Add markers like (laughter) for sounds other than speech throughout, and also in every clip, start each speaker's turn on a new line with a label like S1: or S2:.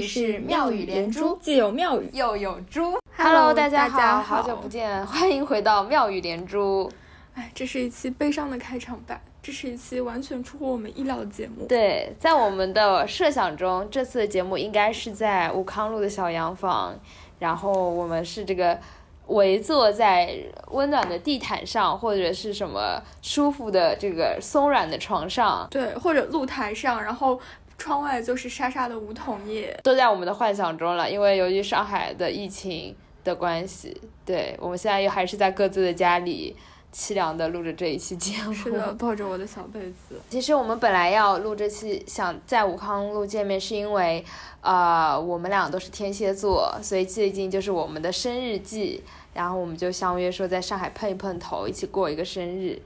S1: 是妙语连珠，
S2: 既有妙语
S1: 又有珠。
S3: Hello，大
S2: 家
S3: 好，
S2: 好
S3: 久不见，欢迎回到妙语连珠。
S2: 哎，这是一期悲伤的开场白，这是一期完全出乎我们意料的节目。
S3: 对，在我们的设想中，这次的节目应该是在武康路的小洋房，然后我们是这个围坐在温暖的地毯上，或者是什么舒服的这个松软的床上，
S2: 对，或者露台上，然后窗外就是沙沙的梧桐叶。
S3: 都在我们的幻想中了。因为由于上海的疫情的关系，对我们现在又还是在各自的家里。凄凉的录着这一期节目，
S2: 是的，抱着我的小被子。
S3: 其实我们本来要录这期，想在武康路见面，是因为，呃，我们俩都是天蝎座，所以最近就是我们的生日季，然后我们就相约说在上海碰一碰头，一起过一个生日。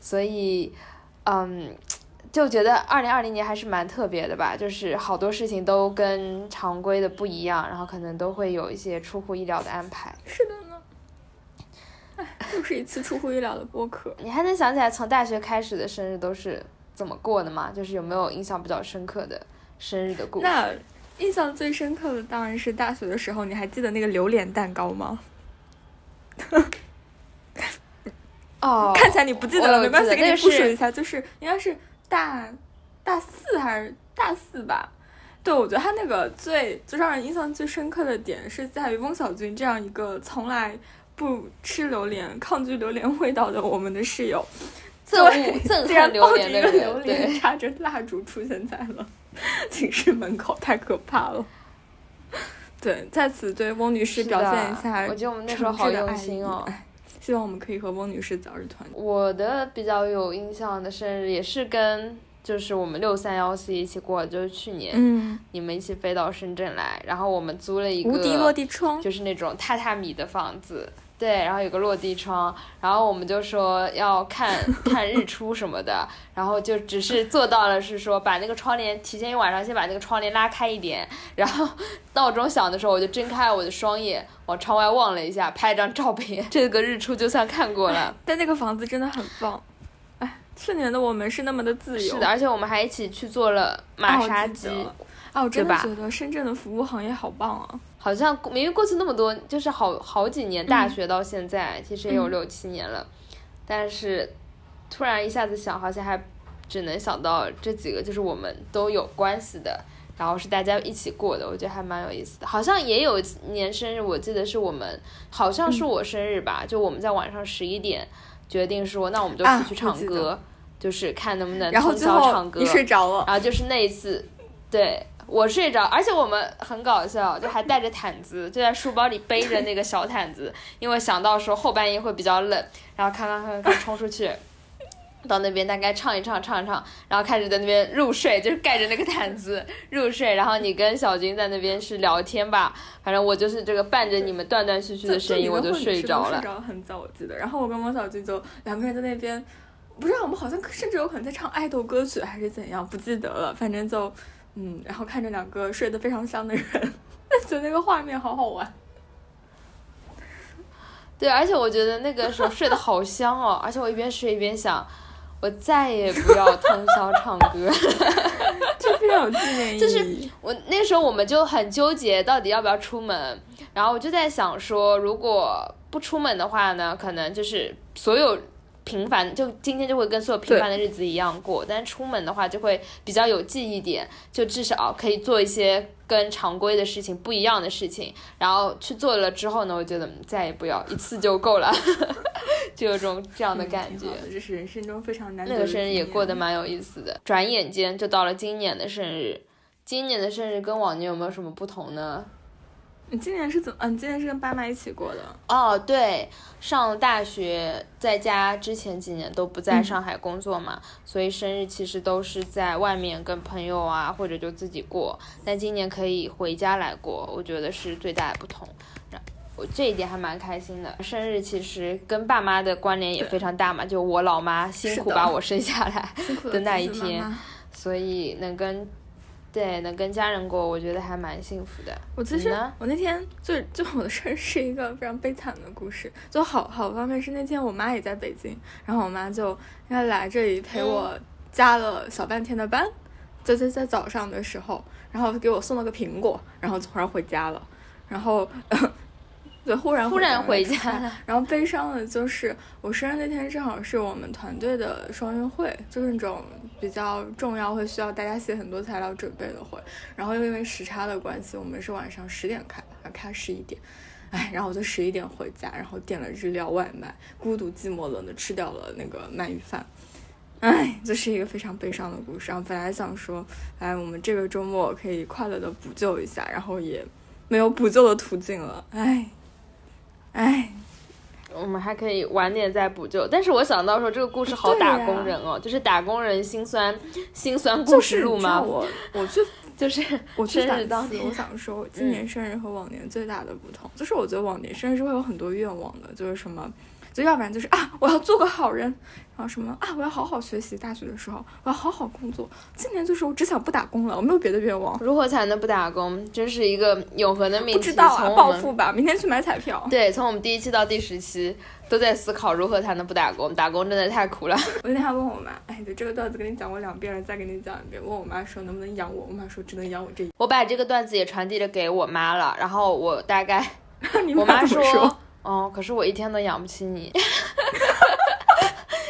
S3: 所以，嗯，就觉得二零二零年还是蛮特别的吧，就是好多事情都跟常规的不一样，然后可能都会有一些出乎意料的安排。
S2: 是的呢。哎，又是一次出乎意料的播客。(laughs)
S3: 你还能想起来从大学开始的生日都是怎么过的吗？就是有没有印象比较深刻的生日的故事？
S2: 那印象最深刻的当然是大学的时候，你还记得那个榴莲蛋糕吗？
S3: 哦，(laughs)
S2: 看起来你不记得了，没关系，给你复述一下，就是应该是大大四还是大四吧？对，我觉得他那个最最让人印象最深刻的点是在于翁小军这样一个从来不吃榴莲、抗拒榴莲味道的我们的室友，
S3: 憎恶憎 (laughs)
S2: 竟然
S3: 恨榴
S2: 抱着一个
S3: 莲的人，
S2: 榴莲
S3: 对，
S2: 插着蜡烛出现在了 (laughs) 寝室门口，太可怕了。(laughs) 对，在此对翁女士表现一下
S3: 我觉得我们那时候好用心哦。
S2: 哎希望我们可以和翁女士早日团聚。
S3: 我的比较有印象的生日也是跟就是我们六三幺四一起过，就是去年、
S2: 嗯，
S3: 你们一起飞到深圳来，然后我们租了一个
S2: 无敌落地窗，
S3: 就是那种榻榻米的房子，对，然后有个落地窗，然后我们就说要看看日出什么的，然后就只是做到了是说把那个窗帘提前一晚上先把那个窗帘拉开一点，然后 (laughs) 闹钟响的时候我就睁开我的双眼往窗外望了一下，拍了张照片，这个日出就算看过了。(laughs)
S2: 但那个房子真的很棒。哎，去年的我们是那么的自由。
S3: 是的，而且我们还一起去做了马杀鸡。
S2: 啊，我真的觉得深圳的服务行业好棒啊！
S3: 好像明明过去那么多，就是好好几年，大学到现在、其实也有
S2: 嗯
S3: 六七年了，但是突然一下子想，好像还只能想到这几个，就是我们都有关系的，然后是大家一起过的，我觉得还蛮有意思的。好像也有年生日，我记得是我们，好像是我生日吧，就我们在晚上十一点决定说，那我们就
S2: 啊
S3: 出去唱歌，就是看能不能
S2: 然后
S3: 通宵唱歌。
S2: 你睡着了，
S3: 然后就是那一次，对我睡着，而且我们很搞笑，就还带着毯子，就在书包里背着那个小毯子，因为想到说后半夜会比较冷，然后看看看看冲出去。到那边大概唱一唱，唱一唱，然后开始在那边入睡，就是盖着那个毯子入睡。然后你跟小军在那边是聊天吧，反正我就是这个伴着你们断断续续的声音，我就睡着了
S2: 睡。着很早，我记得。然后我跟王小军就两个人在那边，不知道我们好像甚至有可能在唱爱豆歌曲还是怎样，不记得了。反正就嗯，然后看着两个睡得非常香的人，(laughs) 觉得那个画面好好玩。
S3: 对，而且我觉得那个时候睡得好香哦，而且我一边睡一边想，我再也不要通宵唱歌。(laughs)
S2: 就非常有纪念 (laughs) 意义。
S3: 就是我那时候我们就很纠结，到底要不要出门。然后我就在想说，如果不出门的话呢，可能就是所有平凡，就今天就会跟所有平凡的日子一样过。但出门的话，就会比较有记忆点，就至少可以做一些跟常规的事情不一样的事情。然后去做了之后呢，我觉得嗯再也不要一次就够了，(laughs) 就有种这样的
S2: 嗯
S3: 感觉。
S2: 这是人生中非常难得的
S3: 那个生日也过得蛮有意思的，转眼间就到了今年的生日。今年的生日跟往年有没有什么不同呢？
S2: 你今年是怎么？嗯、你今年是跟爸妈一起过的。
S3: 哦，对，上大学在家之前几年都不在
S2: 嗯
S3: 上海工作嘛，所以生日其实都是在外面跟朋友啊，或者就自己过。但今年可以回家来过，我觉得是最大的不同。然我这一点还蛮开心的。生日其实跟爸妈的关联也非常大嘛，就我老妈辛苦把我生下来，
S2: 辛苦
S3: 的那一天
S2: 妈
S3: 所以能跟对能跟家人过，我觉得还蛮幸福的。
S2: 我其实我那天就就我的事儿是一个非常悲惨的故事，就好好方面是那天我妈也在北京，然后我妈就应该来这里陪我加了小半天的班，在在在早上的时候，然后给我送了个苹果，然后突然回家了，然后。对，忽然
S3: 忽然回
S2: 家了。然后悲伤的就是我生日那天正好是我们团队的双运会，就是那种比较重要，会需要大家写很多材料准备的会。然后又因为时差的关系，我们是晚上十点开，开十一点。哎，然后我就十一点回家，然后点了日料外卖，孤独寂寞冷的吃掉了那个鳗鱼饭。哎，这是一个非常悲伤的故事。然后本来想说，哎，我们这个周末可以快乐的补救一下，然后也没有补救的途径了。哎。哎，
S3: 我们还可以晚点再补救。但是我想到说，这个故事好打工人哦，就是打工人心酸心酸故事录吗？
S2: 我我去，
S3: 就是
S2: 我去 (laughs)
S3: 反
S2: 思。我想说，今年生日和往年最大的不同，就是我觉得往年生日是会有很多愿望的，就是什么。就要不然就是啊，我要做个好人，然后什么啊，我要好好学习，大学的时候我要好好工作。今年就是我只想不打工了，我没有别的愿望。
S3: 如何才能不打工？真是一个永恒的命题。不
S2: 知道啊，暴富吧，明天去买彩票。
S3: 对，从我们第一期到第十期都在思考如何才能不打工。打工真的太苦了。
S2: 我那天还问我妈，哎，这个段子跟你讲过两遍了，再给你讲一遍。问我妈说能不能养我，我妈说只能养我这一。
S3: 我把这个段子也传递了给我妈了，然后我大概，(laughs) 我
S2: 妈
S3: 说。哦，可是我一天都养不起你，(laughs)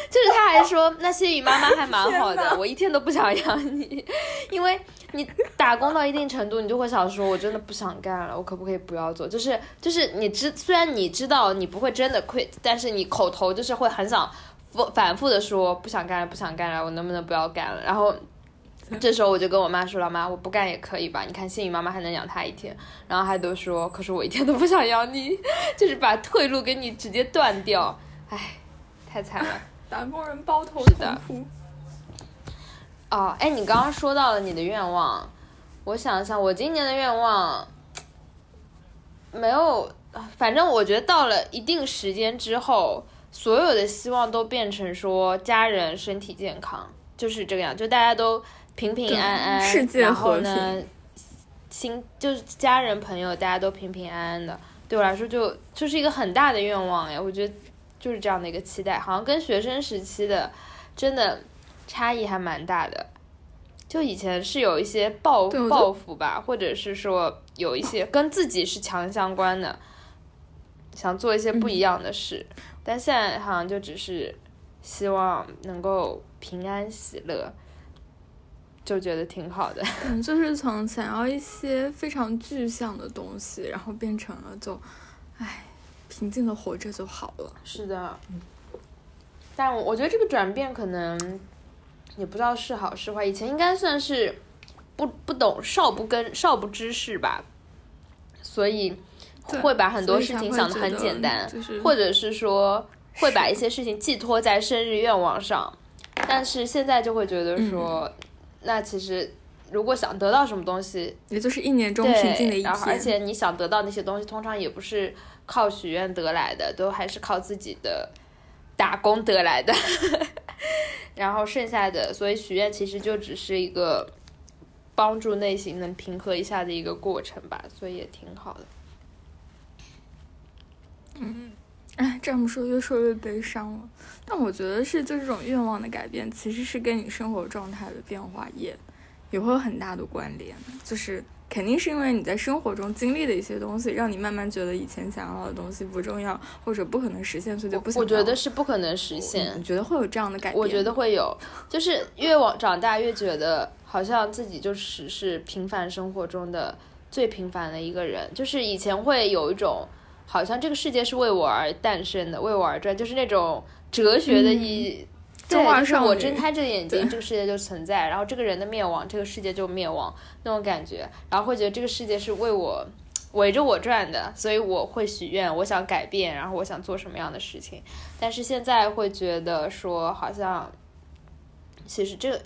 S3: 就是他还说那谢雨妈妈还蛮好的，我一天都不想养你，因为你打工到一定程度，你就会想说，我真的不想干了，我可不可以不要做？就是就是你知，虽然你知道你不会真的 quit，但是你口头就是会很想反反复的说不想干了，不想干了，我能不能不要干了？然后。(laughs) 这时候我就跟我妈说：“了妈，我不干也可以吧？你看，幸运妈妈还能养他一天。”然后还都说：“可是我一天都不想养你，(laughs) 就是把退路给你直接断掉。”唉，太惨了，(laughs)
S2: 打工人包头痛哭。
S3: 哦，哎，你刚刚说到了你的愿望，我想想，我今年的愿望没有，反正我觉得到了一定时间之后，所有的希望都变成说家人身体健康，就是这个样，就大家都。平平安安，然后呢，心就是家人朋友，大家都平平安安的。对我来说，就就是一个很大的愿望呀。我觉得就是这样的一个期待，好像跟学生时期的真的差异还蛮大的。就以前是有一些抱抱负吧，或者是说有一些跟自己是强相关的，想做一些不一样的事。但现在好像就只是希望能够平安喜乐。就觉得挺好的，(laughs)
S2: 嗯，就是从想要一些非常具象的东西，然后变成了就，唉，平静的活着就好了。
S3: 是的，但我觉得这个转变可能也不知道是好是坏。以前应该算是不不懂少不跟少不知事吧，所以会把很多事情想的很简单，或者是说会把一些事情寄托在生日愿望上，但是现在就会觉得说。那其实，如果想得到什么东西，
S2: 也就是一年中平静的一天。
S3: 然后，而且你想得到那些东西，通常也不是靠许愿得来的，都还是靠自己的打工得来的。(laughs) 然后剩下的，所以许愿其实就只是一个帮助内心能平和一下的一个过程吧，所以也挺好的。
S2: 嗯。哎，这么说越说越悲伤了。但我觉得是，就这种愿望的改变，其实是跟你生活状态的变化也也会有很大的关联。就是肯定是因为你在生活中经历的一些东西，让你慢慢觉得以前想要的东西不重要，或者不可能实现，所以就不想。
S3: 我觉得是不可能实现。
S2: 你觉得会有这样的改变？
S3: 我觉得会有，就是越往长大越觉得好像自己就只是平凡生活中的最平凡的一个人。就是以前会有一种。好像这个世界是为我而诞生的，为我而转，就是那种哲学的意义。对，就是我睁开这个眼睛，这个世界就存在，然后这个人的灭亡，这个世界就灭亡那种感觉，然后会觉得这个世界是为我围着我转的，所以我会许愿，我想改变，然后我想做什么样的事情。但是现在会觉得说，好像其实这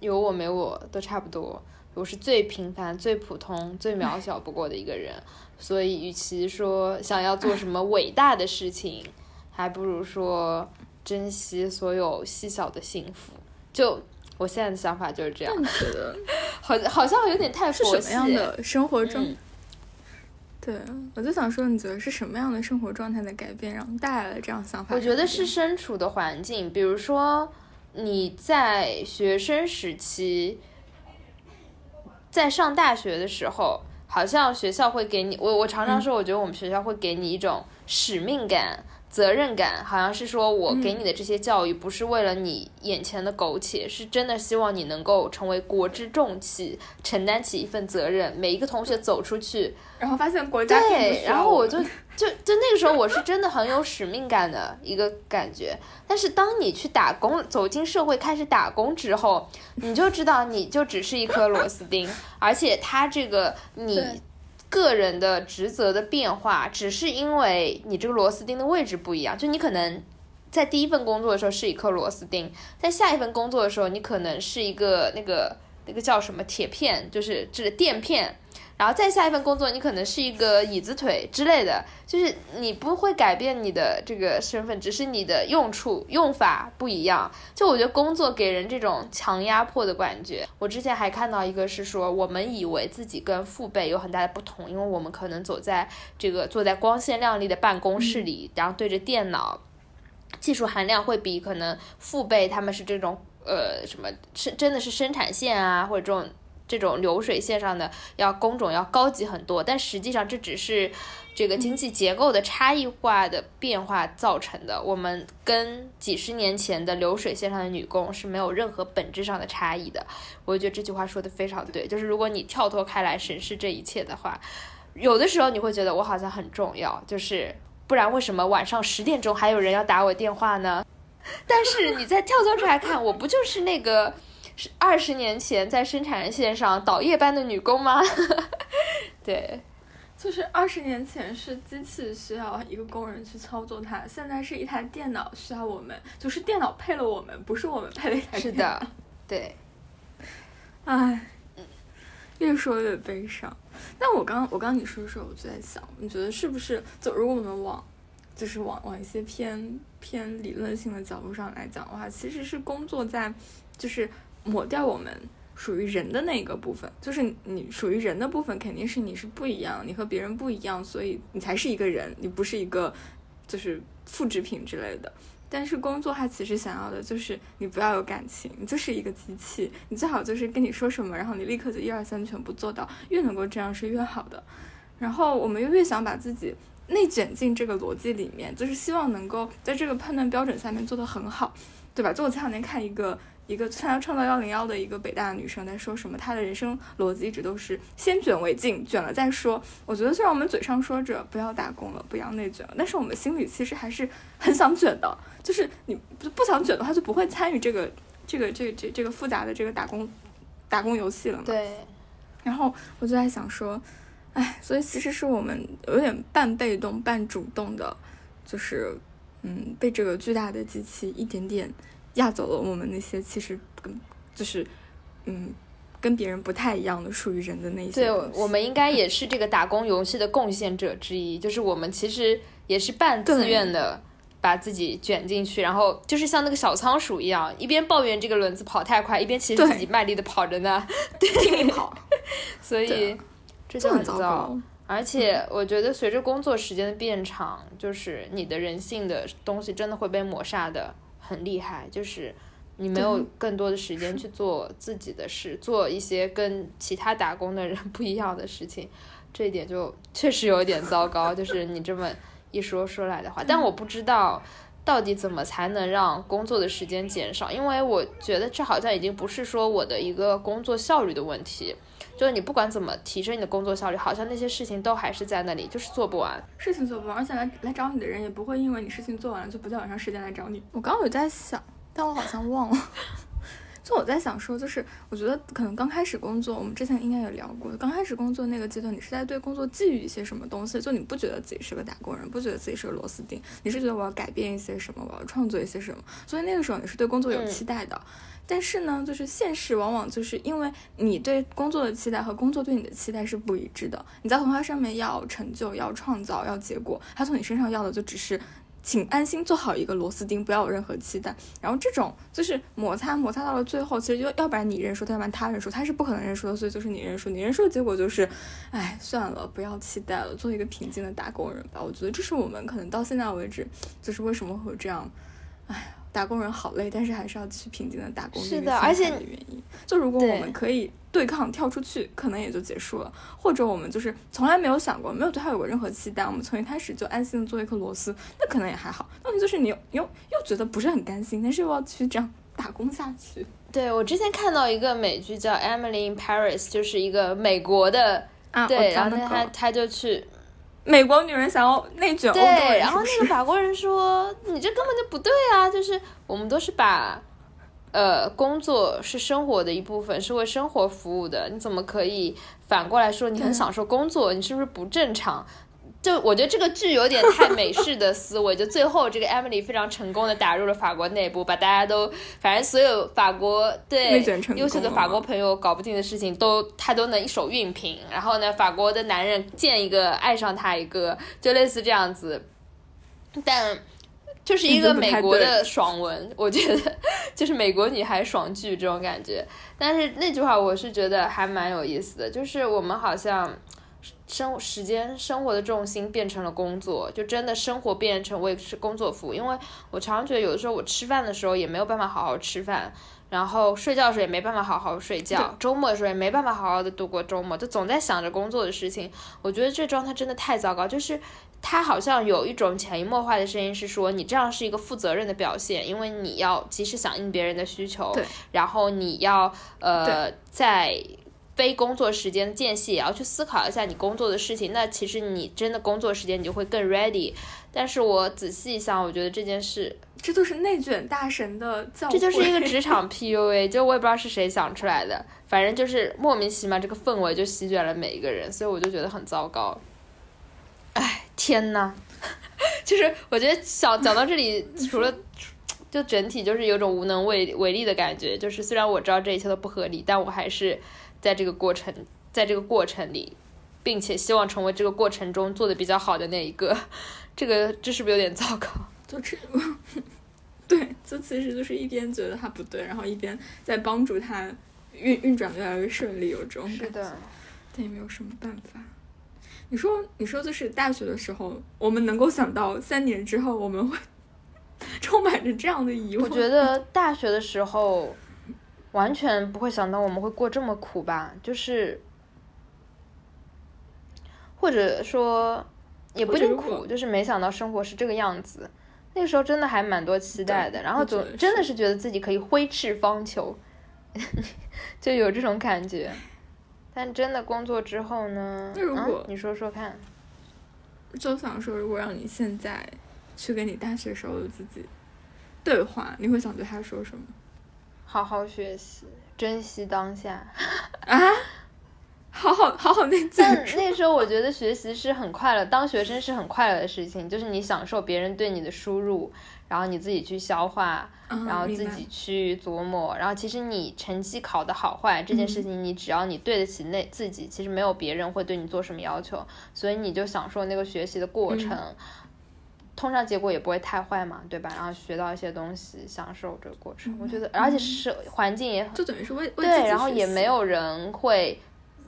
S3: 有我没我都差不多，我是最平凡、最普通、最渺小不过的一个人。所以，与其说想要做什么伟大的事情，还不如说珍惜所有细小的幸福。就我现在的想法就是这样。
S2: 觉得 (laughs)
S3: 好，好像有点太佛
S2: 系。什么样的生活中？对，我就想说，你觉得是什么样的生活状态的改变，然后带来了这样想法？
S3: 我觉得是身处的环境，比如说你在学生时期。在上大学的时候，好像学校会给你，我我常常说，我觉得我们学校会给你一种使命感。责任感好像是说，我给你的这些教育不是为了你眼前的苟且，是真的希望你能够成为国之重器，承担起一份责任。每一个同学走出去，
S2: 然后发现国家
S3: 对，然后我就就就那个时候，我是真的很有使命感的一个感觉。但是当你去打工，走进社会开始打工之后，你就知道你就只是一颗螺丝钉，而且他这个你。个人的职责的变化，只是因为你这个螺丝钉的位置不一样。就你可能在第一份工作的时候是一颗螺丝钉，在下一份工作的时候，你可能是一个那个那个叫什么铁片，就是指垫片。然后再下一份工作，你可能是一个椅子腿之类的，就是你不会改变你的这个身份，只是你的用处用法不一样。就我觉得工作给人这种强压迫的感觉。我之前还看到一个是说，我们以为自己跟父辈有很大的不同，因为我们可能走在这个坐在光鲜亮丽的办公室里，然后对着电脑，技术含量会比可能父辈他们是这种呃什么是真的是生产线啊或者这种。这种流水线上的要工种要高级很多，但实际上这只是这个经济结构的差异化的变化造成的。我们跟几十年前的流水线上的女工是没有任何本质上的差异的。我觉得这句话说的非常对，就是如果你跳脱开来审视这一切的话，有的时候你会觉得我好像很重要，就是不然为什么晚上十点钟还有人要打我电话呢？(laughs) 但是你再跳脱出来看，我不就是那个。是二十年前在生产线上倒夜班的女工吗？(laughs) 对，
S2: 就是二十年前是机器需要一个工人去操作它，现在是一台电脑需要我们，就是电脑配了我们，不是我们配了一台。
S3: 是的，对。(laughs)
S2: 唉，越说越悲伤。但我刚我刚你说的时候，我就在想，你觉得是不是？就如果我们往，就是往往一些偏偏理论性的角度上来讲的话，其实是工作在，就是。抹掉我们属于人的那个部分，就是你属于人的部分，肯定是你是不一样，你和别人不一样，所以你才是一个人，你不是一个就是复制品之类的。但是工作它其实想要的就是你不要有感情，你就是一个机器，你最好就是跟你说什么，然后你立刻就一二三全部做到，越能够这样是越好的。然后我们又越想把自己内卷进这个逻辑里面，就是希望能够在这个判断标准下面做得很好，对吧？就我前两天看一个。一个参加创造幺零幺的一个北大的女生在说什么？她的人生逻辑一直都是先卷为敬，卷了再说。我觉得虽然我们嘴上说着不要打工了，不要内卷了，但是我们心里其实还是很想卷的。就是你不不想卷的话，就不会参与这个这个这这这个复杂的这个打工打工游戏了嘛。
S3: 对。
S2: 然后我就在想说，哎，所以其实是我们有点半被动半主动的，就是嗯，被这个巨大的机器一点点。压走了我们那些其实跟就是，嗯，跟别人不太一样的属于人的那些。
S3: 对，我们应该也是这个打工游戏的贡献者之一。就是我们其实也是半自愿的把自己卷进去，然后就是像那个小仓鼠一样，一边抱怨这个轮子跑太快，一边其实自己卖力的跑着呢，(laughs)
S2: 拼命跑。
S3: 所以这就很糟。而且我觉得随着工作时间的变长，就是你的人性的东西真的会被抹杀的。很厉害，就是你没有更多的时间去做自己的事，做一些跟其他打工的人 (laughs) 不一样的事情，这一点就确实有点糟糕。就是你这么一说说来的话，但我不知道到底怎么才能让工作的时间减少，因为我觉得这好像已经不是说我的一个工作效率的问题。就是你不管怎么提升你的工作效率，好像那些事情都还是在那里，就是做不完。
S2: 事情做不完，而且来来找你的人也不会因为你事情做完了就不再晚上时间来找你。我刚刚有在想，但我好像忘了。就我在想说，就是我觉得可能刚开始工作，我们之前应该有聊过。刚开始工作那个阶段，你是在对工作寄予一些什么东西？就你不觉得自己是个打工人，不觉得自己是个螺丝钉，你是觉得我要改变一些什么，我要创作一些什么？所以那个时候你是对工作有期待的。但是呢，就是现实往往就是因为你对工作的期待和工作对你的期待是不一致的。你在红花上面要成就、要创造、要结果，他从你身上要的就只是，请安心做好一个螺丝钉，不要有任何期待。然后这种就是摩擦，摩擦到了最后，其实就要不然你认输，要不然他认输，他是不可能认输的，所以就是你认输。你认输的结果就是，哎，算了，不要期待了，做一个平静的打工人吧。我觉得这是我们可能到现在为止，就是为什么会这样，哎。打工人好累，但是还是要去平静的打工。
S3: 是的，而且
S2: 原因，就如果我们可以对抗跳出去，可能也就结束了；或者我们就是从来没有想过，没有对他有过任何期待，我们从一开始就安心的做一颗螺丝，那可能也还好。问题就是你又又又觉得不是很甘心，但是又要去这样打工下去。
S3: 对我之前看到一个美剧叫《Emily in Paris》，就是一个美国的，
S2: 啊、
S3: 对，然后他他就去。
S2: 美国女人想要内卷欧洲
S3: 对，然后那个法国人说：“你这根本就不对啊！就是我们都是把，呃，工作是生活的一部分，是为生活服务的，你怎么可以反过来说你很享受工作？你是不是不正常？”就我觉得这个剧有点太美式的思维，就最后这个 Emily 非常成功的打入了法国内部，把大家都反正所有法国对优秀的法国朋友搞不定的事情都他都能一手熨平。然后呢，法国的男人见一个爱上他一个，就类似这样子。但就是一个美国的爽文，我觉得就是美国女孩爽剧这种感觉。但是那句话我是觉得还蛮有意思的，就是我们好像。生时间生活的重心变成了工作，就真的生活变成为是工作服务。因为我常常觉得，有的时候我吃饭的时候也没有办法好好吃饭，然后睡觉的时候也没办法好好睡觉，周末的时候也没办法好好的度过周末，就总在想着工作的事情。我觉得这状态真的太糟糕。就是他好像有一种潜移默化的声音是说，你这样是一个负责任的表现，因为你要及时响应别人的需求，然后你要呃在。非工作时间间隙也要去思考一下你工作的事情，那其实你真的工作时间你就会更 ready。但是我仔细一想，我觉得这件事，
S2: 这就是内卷大神的教
S3: 这就是一个 (laughs) 职场 PUA，就我也不知道是谁想出来的，反正就是莫名其妙这个氛围就席卷了每一个人，所以我就觉得很糟糕。哎，天呐，(laughs) 就是我觉得想讲到这里，除了就整体就是有种无能为为力的感觉，就是虽然我知道这一切都不合理，但我还是。在这个过程，在这个过程里，并且希望成为这个过程中做的比较好的那一个，这个这是不是有点糟糕？(laughs)
S2: 就是，(laughs) 对，这其实就是一边觉得他不对，然后一边在帮助他运运转越来越顺利，有这种
S3: 感觉，
S2: 但也没有什么办法。你说，你说，就是大学的时候，我们能够想到三年之后我们会 (laughs) 充满着这样的疑问？
S3: 我觉得大学的时候。完全不会想到我们会过这么苦吧？就是，或者说也不一定苦，就是没想到生活是这个样子。那个时候真的还蛮多期待的，然后总真的是觉得自己可以挥斥方遒，(laughs) 就有这种感觉。但真的工作之后呢？
S2: 那如果
S3: 你说说看，
S2: 就想说，如果让你现在去跟你大学时候的自己对话，你会想对他说什么？
S3: 好好学习，珍惜当下。
S2: 啊，好好好好那
S3: 但那时候我觉得学习是很快乐，当学生是很快乐的事情，就是你享受别人对你的输入，然后你自己去消化，然后自己去琢磨，然后其实你成绩考的好坏这件事情，你只要你对得起那自己，其实没有别人会对你做什么要求，所以你就享受那个学习的过程。通常结果也不会太坏嘛，对吧？然后学到一些东西，享受这个过程。我觉得，而且是环境也很
S2: 就等于是为
S3: 对，然后也没有人会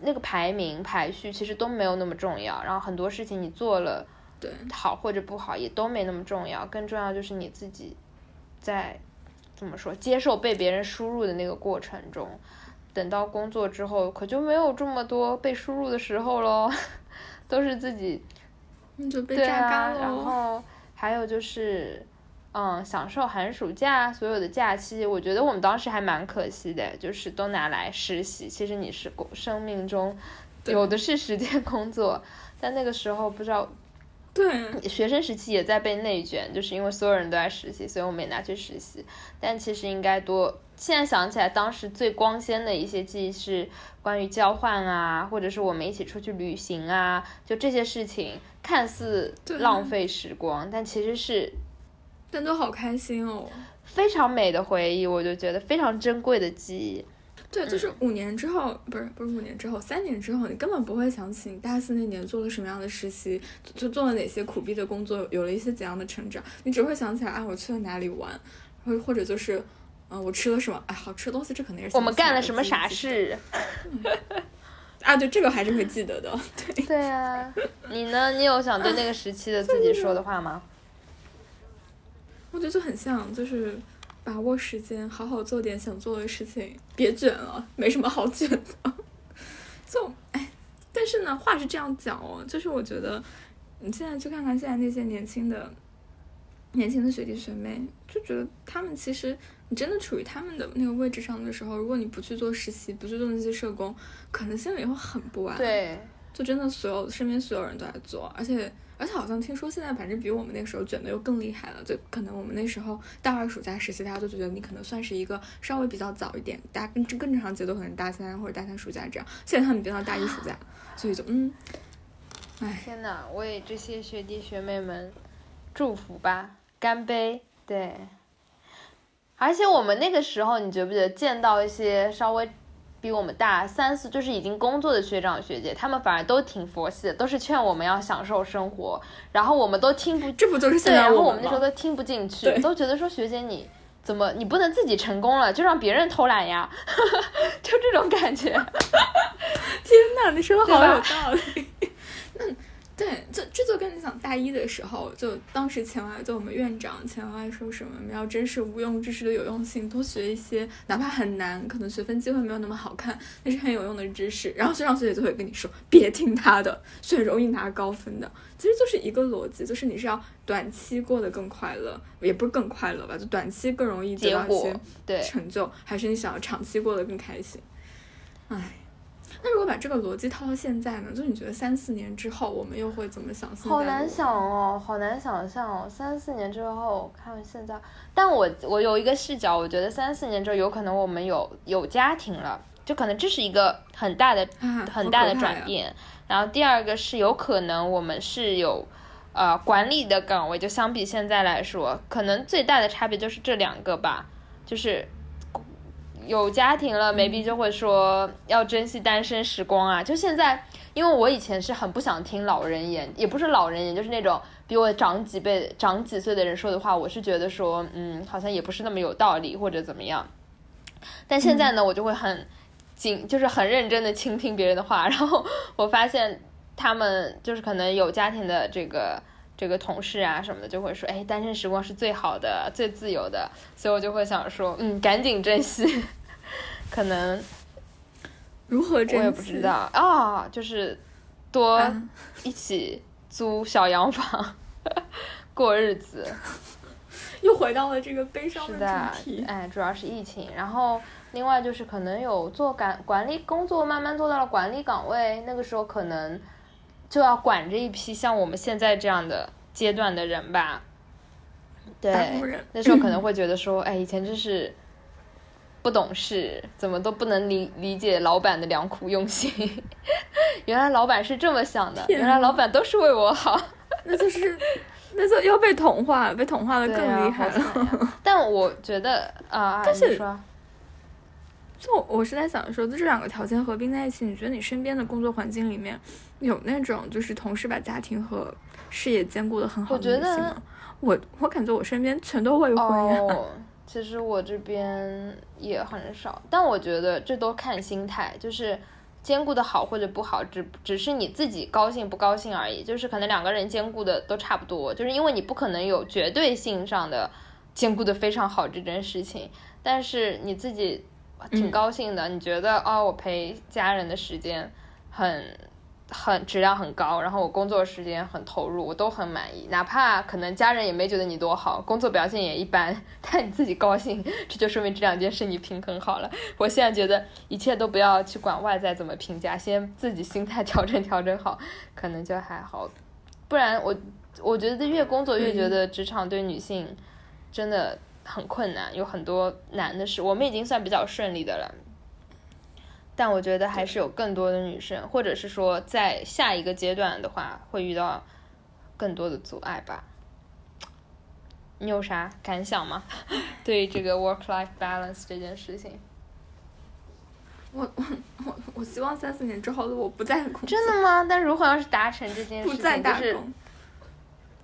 S3: 那个排名排序，其实都没有那么重要。然后很多事情你做了，
S2: 对
S3: 好或者不好也都没那么重要。更重要就是你自己在怎么说接受被别人输入的那个过程中，等到工作之后，可就没有这么多被输入的时候喽，(laughs) 都是自己
S2: 就被榨干
S3: 了，然后。还有就是，嗯，享受寒暑假所有的假期，我觉得我们当时还蛮可惜的，就是都拿来实习。其实你是工生命中有的是时间工作，但那个时候不知道，
S2: 对，
S3: 学生时期也在被内卷，就是因为所有人都在实习，所以我们也拿去实习。但其实应该多，现在想起来，当时最光鲜的一些记忆是关于交换啊，或者是我们一起出去旅行啊，就这些事情。看似浪费时光，但其实是，
S2: 但都好开心哦，
S3: 非常美的回忆，我就觉得非常珍贵的记忆。
S2: 对，就是五年之后，不是不是五年之后，三年之后，你根本不会想起你大四那年做了什么样的实习，就做了哪些苦逼的工作，有了一些怎样的成长，你只会想起来啊，我去了哪里玩，或或者就是，嗯，我吃了什么，哎，好吃的东西，这肯定是
S3: 我们干了什么傻事。
S2: 啊，对，这个还是会记得的。对
S3: 对啊，你呢？你有想对那个时期的自己说的话吗？
S2: 我觉得就很像，就是把握时间，好好做点想做的事情，别卷了，没什么好卷的。就哎，但是呢，话是这样讲哦，就是我觉得你现在去看看现在那些年轻的、年轻的学弟学妹，就觉得他们其实你真的处于他们的那个位置上的时候，如果你不去做实习，不去做那些社工，可能心里会很不安。
S3: 对，
S2: 就真的所有身边所有人都在做，而且而且好像听说现在反正比我们那个时候卷的又更厉害了。就可能我们那时候大二暑假实习，大家都觉得你可能算是一个稍微比较早一点，大家更更正常节奏可能大三或者大三暑假这样。现在他们变到大一暑假，(laughs) 所以就嗯，哎，
S3: 天呐，为这些学弟学妹们祝福吧，干杯！对，而且我们那个时候，你觉不觉得见到一些稍微比我们大三四，就是已经工作的学长学姐，他们反而都挺佛系的，都是劝我们要享受生活，然后我们都听不，(laughs)
S2: 这不就是现
S3: 对，
S2: 在
S3: 然后我
S2: 们
S3: 那时候都听不进去，都觉得说学姐你。怎么？你不能自己成功了，就让别人偷懒呀？(laughs) 就这种感觉。(laughs)
S2: 天呐，你说的好有道理。那对，就这就跟你讲大一的时候，就当时前外就我们院长前外说什么，要珍视无用知识的有用性，多学一些哪怕很难，可能学分机会没有那么好看，但是很有用的知识。然后学长学姐就会跟你说，别听他的，选容易拿高分的。其实就是一个逻辑，就是你是要短期过得更快乐，也不是更快乐吧，就短期更容易得到一些
S3: 对，
S2: 成就，还是你想要长期过得更开心？唉，那如果把这个逻辑套到现在呢？就你觉得三四年之后，我们又会怎么想？
S3: 好难想哦，好难想象哦。三四年之后看现在，但我我有一个视角，我觉得三四年之后有可能我们有有家庭了，就可能这是一个很大的
S2: 啊，
S3: 很大的转。变。然后第二个是有可能我们是有呃管理的岗位，就相比现在来说，可能最大的差别就是这两个吧，就是。有家庭了，maybe 就会说要珍惜单身时光啊。就现在，因为我以前是很不想听老人言，也不是老人言，就是那种比我长几辈、长几岁的人说的话，我是觉得说，嗯，好像也不是那么有道理或者怎么样。但现在呢，我就会很谨，就是很认真的倾听别人的话，然后我发现他们就是可能有家庭的这个。这个同事啊什么的就会说，哎，单身时光是最好的、最自由的，所以我就会想说，嗯，赶紧珍惜。(laughs) 可能
S2: 如何珍惜？
S3: 我也不知道啊，就是多
S2: 啊
S3: 一起租小洋房过日子。(laughs)
S2: 又回到了这个悲伤
S3: 的
S2: 主题，。
S3: 哎，主要是疫情，然后另外就是可能有做管管理工作，慢慢做到了管理岗位，那个时候可能就要管着一批像我们现在这样的阶段的人吧。对那时候可能会觉得说，哎，以前真是不懂事，怎么都不能理理解老板的良苦用心。(laughs) 原来老板是这么想的，原来老板都是为我好。(laughs)
S2: 那就是那就又被同化，被同化的更厉害了。
S3: 但我觉得啊，
S2: 但是
S3: 你说
S2: 就我是在想说，就这两个条件合并在一起，你觉得你身边的工作环境里面有那种就是同事把家庭和事业兼顾的很好的
S3: 我觉得
S2: 女性吗？我我感觉我身边全都未婚呀。
S3: 哦，其实我这边也很少，但我觉得这都看心态，就是兼顾的好或者不好，只只是你自己高兴不高兴而已。就是可能两个人兼顾的都差不多，就是因为你不可能有绝对性上的兼顾的非常好这件事情，但是你自己挺
S2: 嗯
S3: 高兴的，你觉得哦，我陪家人的时间很。很质量很高，然后我工作时间很投入，我都很满意。哪怕可能家人也没觉得你多好，工作表现也一般，(laughs) 但你自己高兴，这就说明这两件事你平衡好了。我现在觉得一切都不要去管外在怎么评价，先自己心态 (laughs) 调整调整好，可能就还好。不然我我觉得越工作越觉得职场对女性真的很困难，有很多难的事。我们已经算比较顺利的了。但我觉得还是有更多的女生，或者是说在下一个阶段的话，会遇到更多的阻碍吧。你有啥感想吗？(laughs) 对于这个 work-life balance 这件事情？(laughs)
S2: 我我我我希望三四年之后的我不再工作，
S3: 真的吗？但如果要是达成这件事情，
S2: 不再
S3: 就是
S2: 打工，就是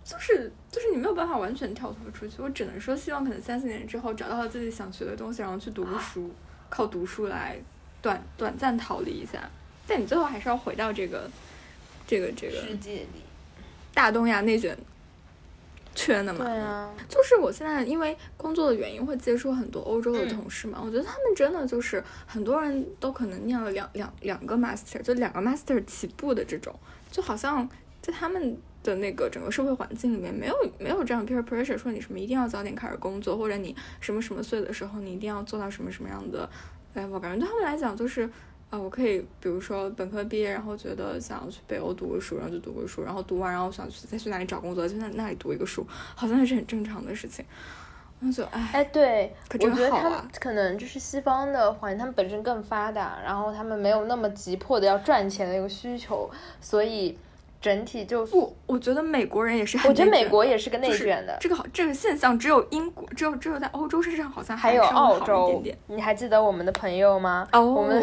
S2: 就是就是你没有办法完全跳脱出去。我只能说，希望可能三四年之后找到了自己想学的东西，然后去读个书，靠读书来短短暂逃离一下。但你最后还是要回到这个这个这个
S3: 世界里，
S2: 大东亚内卷圈的嘛。
S3: 对啊，
S2: 就是我现在因为工作的原因会接触很多欧洲的同事嘛，我觉得他们真的就是很多人都可能念了两两两个 master，就两个 master 起步的这种，就好像在他们的那个整个社会环境里面没有没有这样 peer pressure 说你什么一定要早点开始工作，或者你什么什么岁的时候你一定要做到什么什么样的 level，感觉对他们来讲就是。啊，我可以，比如说本科毕业，然后觉得想要去北欧读个书，然后就读个书，然后读完，然后想去再去哪里找工作，就在那里读一个书，好像也是很正常的事情。我就哎，
S3: 哎，对，
S2: 可真
S3: 我觉得他们！可能就是西方的环境，他们本身更发达，然后他们没有那么急迫的要赚钱的一个需求，所以整体就
S2: 不，我觉得美国人也是很
S3: 我觉得美国也是个内
S2: 就是
S3: 卷的，
S2: 这个好，这个现象只有英国，只有只有在欧洲身上好像
S3: 还有澳洲
S2: 点点。，
S3: 你还记得我们的朋友吗？
S2: 哦，
S3: 我们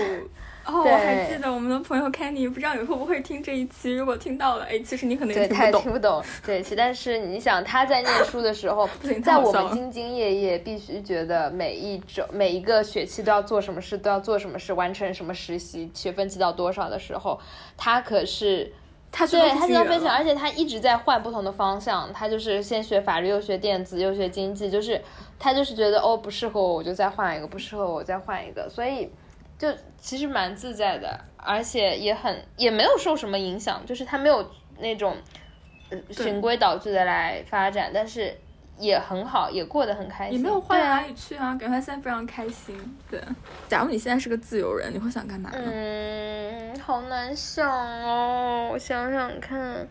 S2: 哦，我还记得我们的朋友 Kenny，不知道你会不会听这一期？如果听到了，哎，其实你可能
S3: 对，他也
S2: 也听不懂。
S3: 听不懂，对，其但是你想他在念书的时候 (laughs) 在我们兢兢业业，必须觉得每一周每一个学期都要做什么事，都要做什么事，完成什么实习，学分积到多少的时候，他可是
S2: 他
S3: 对他
S2: 知道
S3: 知道非常，而且他一直在换不同的方向，他就是先学法律，又学电子，又学经济，就是他就是觉得哦不适合我，我就再换一个，不适合我再换一个，所以就其实蛮自在的，而且也很也没有受什么影响，就是他没有那种呃循规蹈矩的来发展，但是也很好，也过得很开心，
S2: 也没有换
S3: 对啊
S2: 哪里去啊，感觉他现在非常开心。对，假如你现在是个自由人，你会想干嘛呢？
S3: 嗯，好难想哦，我想想看，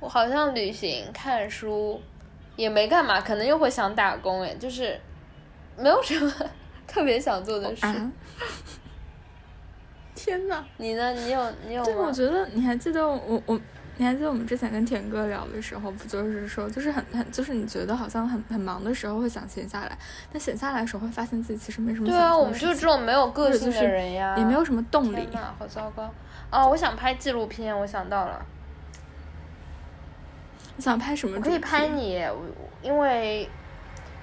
S3: 我好像旅行、看书也没干嘛，可能又会想打工，哎，就是没有什么 (laughs) 特别想做的事。
S2: 啊！天呐！
S3: 你呢？你有你有
S2: 对，我？觉得你还记得我我。你还记得我们之前跟田哥聊的时候，不就是说，就是很很，就是你觉得好像很很忙的时候会想闲下来，但闲下来的时候会发现自己其实没什么
S3: 对啊，我们就是这种没有个性的人呀，
S2: 也没有什么动力
S3: 天。呐，好糟糕！哦，我想拍纪录片，我想到了，
S2: 你想拍什么？
S3: 可以拍。你，我因为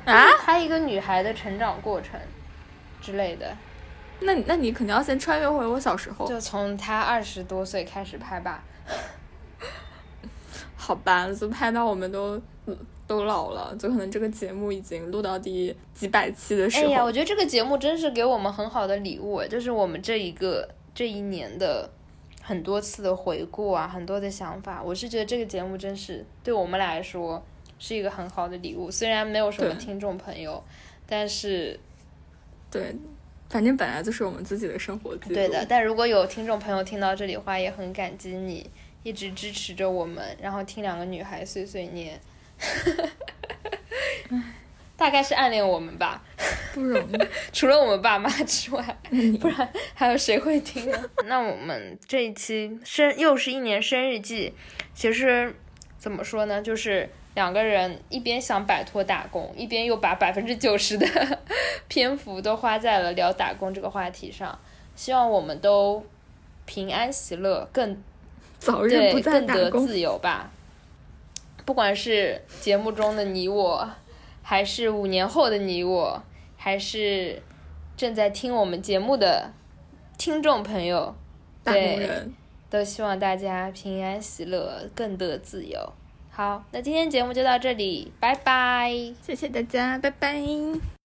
S2: 啊？
S3: 拍一个女孩的成长过程之类的。
S2: 那那你肯定要先穿越回我小时候，
S3: 就从她二十多岁开始拍吧。(laughs)
S2: 好吧？就拍到我们都嗯都老了，就可能这个节目已经录到第几百期的时候。
S3: 哎呀，我觉得这个节目真是给我们很好的礼物，就是我们这一个这一年的很多次的回顾啊，很多的想法。我是觉得这个节目真是对我们来说是一个很好的礼物，虽然没有什么听众朋友，但是
S2: 对，反正本来就是我们自己的生活记录。
S3: 对的，但如果有听众朋友听到这里的话，也很感激你一直支持着我们，然后听两个女孩碎碎念。(laughs) 大概是暗恋我们吧，
S2: 不容易。(laughs)
S3: 除了我们爸妈之外，不然还有谁会听呢？(laughs) 那我们这一期生又是一年生日季，其实怎么说呢，就是两个人一边想摆脱打工，一边又把百分之九十的篇幅都花在了聊打工这个话题上。希望我们都平安喜乐，更
S2: 早日不
S3: 对
S2: 再打工。
S3: 更得自由吧。不管是节目中的你我，还是五年后的你我，还是正在听我们节目的听众朋友，对，都希望大家平安喜乐，更得自由。好，那今天节目就到这里，拜拜。
S2: 谢谢大家，拜拜。